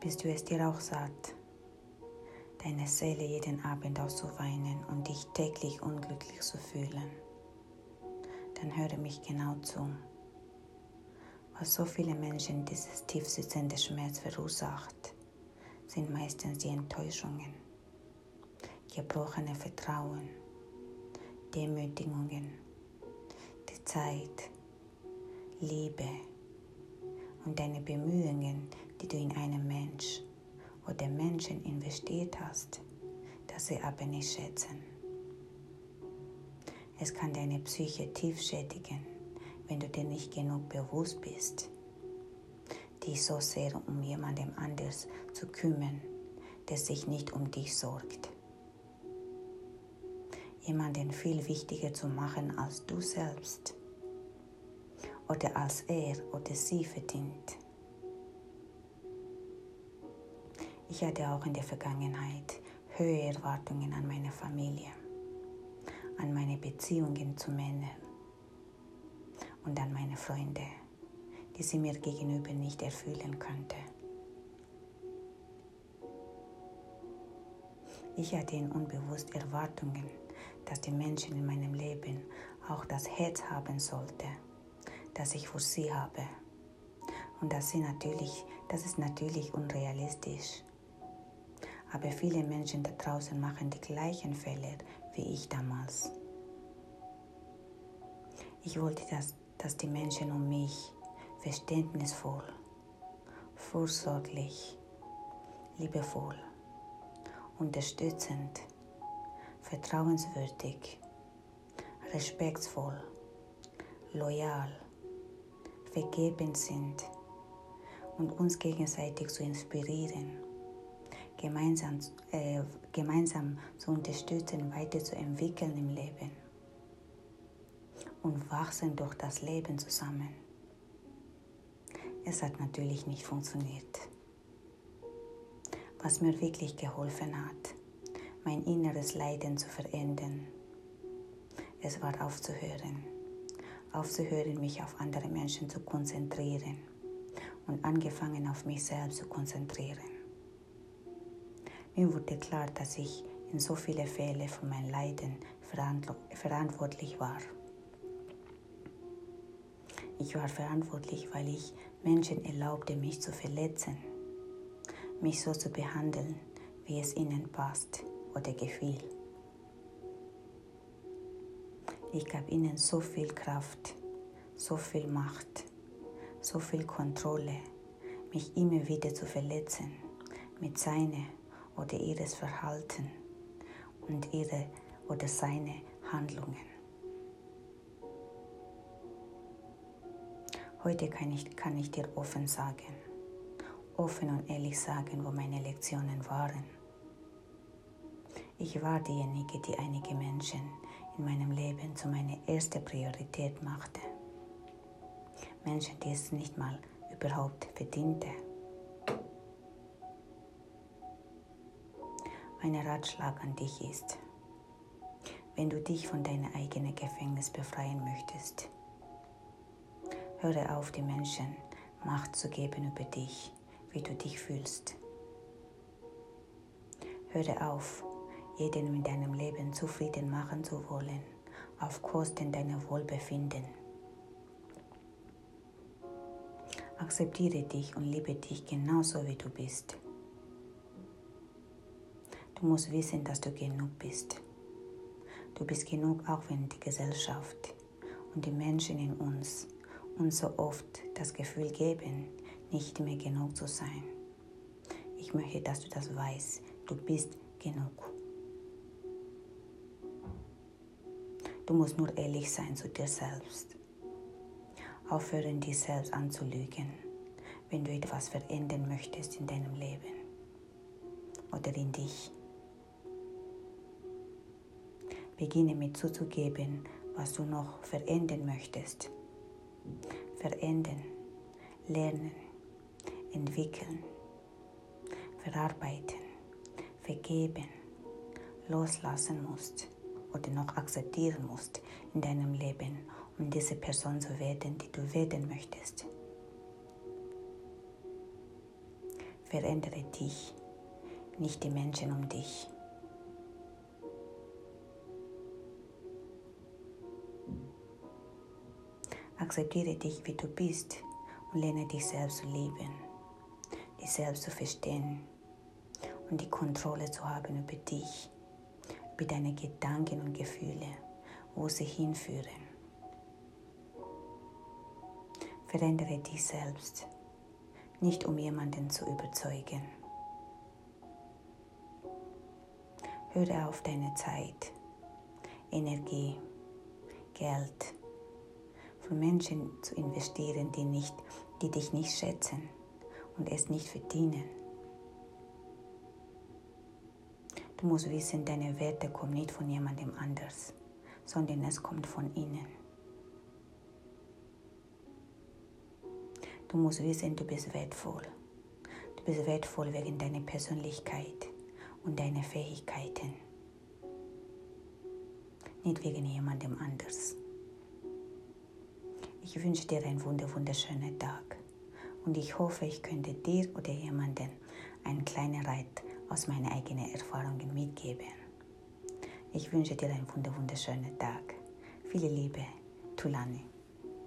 Bist du es dir auch satt, deine Seele jeden Abend auszuweinen und dich täglich unglücklich zu fühlen? Dann höre mich genau zu. Was so viele Menschen dieses tiefsitzende Schmerz verursacht, sind meistens die Enttäuschungen, gebrochene Vertrauen, Demütigungen, die Zeit, Liebe und deine Bemühungen, die du in einen Mensch oder Menschen investiert hast, dass sie aber nicht schätzen. Es kann deine Psyche tief schädigen, wenn du dir nicht genug bewusst bist, dich so sehr um jemandem anders zu kümmern, der sich nicht um dich sorgt. Jemanden viel wichtiger zu machen als du selbst oder als er oder sie verdient. Ich hatte auch in der Vergangenheit höhere Erwartungen an meine Familie, an meine Beziehungen zu Männern und an meine Freunde, die sie mir gegenüber nicht erfüllen könnte. Ich hatte unbewusst Erwartungen, dass die Menschen in meinem Leben auch das Herz haben sollten das ich für sie habe. Und das, sind natürlich, das ist natürlich unrealistisch. Aber viele Menschen da draußen machen die gleichen Fehler wie ich damals. Ich wollte, dass, dass die Menschen um mich verständnisvoll, vorsorglich, liebevoll, unterstützend, vertrauenswürdig, respektvoll, loyal, vergeben sind und uns gegenseitig zu inspirieren, gemeinsam, äh, gemeinsam zu unterstützen, weiterzuentwickeln im Leben und wachsen durch das Leben zusammen. Es hat natürlich nicht funktioniert. Was mir wirklich geholfen hat, mein inneres Leiden zu verändern, es war aufzuhören aufzuhören, mich auf andere Menschen zu konzentrieren und angefangen auf mich selbst zu konzentrieren. Mir wurde klar, dass ich in so viele Fälle für mein Leiden verantwortlich war. Ich war verantwortlich, weil ich Menschen erlaubte, mich zu verletzen, mich so zu behandeln, wie es ihnen passt oder gefiel. Ich gab ihnen so viel Kraft, so viel Macht, so viel Kontrolle, mich immer wieder zu verletzen mit seine oder ihres Verhalten und ihre oder seine Handlungen. Heute kann ich, kann ich dir offen sagen, offen und ehrlich sagen, wo meine Lektionen waren. Ich war diejenige, die einige Menschen in meinem Leben zu meiner ersten Priorität machte. Menschen, die es nicht mal überhaupt verdiente. Mein Ratschlag an dich ist, wenn du dich von deinem eigenen Gefängnis befreien möchtest, höre auf, die Menschen Macht zu geben über dich, wie du dich fühlst. Höre auf, jeden in deinem Leben zufrieden machen zu wollen, auf Kosten deiner Wohlbefinden. Akzeptiere dich und liebe dich genauso wie du bist. Du musst wissen, dass du genug bist. Du bist genug, auch wenn die Gesellschaft und die Menschen in uns uns so oft das Gefühl geben, nicht mehr genug zu sein. Ich möchte, dass du das weißt. Du bist genug. Du musst nur ehrlich sein zu dir selbst. Aufhören, dich selbst anzulügen, wenn du etwas verändern möchtest in deinem Leben oder in dich. Beginne mit zuzugeben, was du noch verändern möchtest. Verändern, lernen, entwickeln, verarbeiten, vergeben, loslassen musst oder noch akzeptieren musst in deinem Leben, um diese Person zu werden, die du werden möchtest. Verändere dich, nicht die Menschen um dich. Akzeptiere dich, wie du bist und lerne dich selbst zu lieben, dich selbst zu verstehen und die Kontrolle zu haben über dich, über deine Gedanken und Gefühle, wo sie hinführen. Verändere dich selbst, nicht um jemanden zu überzeugen. Höre auf deine Zeit, Energie, Geld für Menschen zu investieren, die, nicht, die dich nicht schätzen und es nicht verdienen. Du musst wissen, deine Werte kommen nicht von jemandem anders, sondern es kommt von innen. Du musst wissen, du bist wertvoll. Du bist wertvoll wegen deiner Persönlichkeit und deiner Fähigkeiten. Nicht wegen jemandem anders. Ich wünsche dir einen wunderschönen Tag und ich hoffe, ich könnte dir oder jemanden einen kleinen Reit aus meinen eigenen Erfahrungen mitgeben. Ich wünsche dir einen wunderschönen Tag. Viele Liebe, Tulane.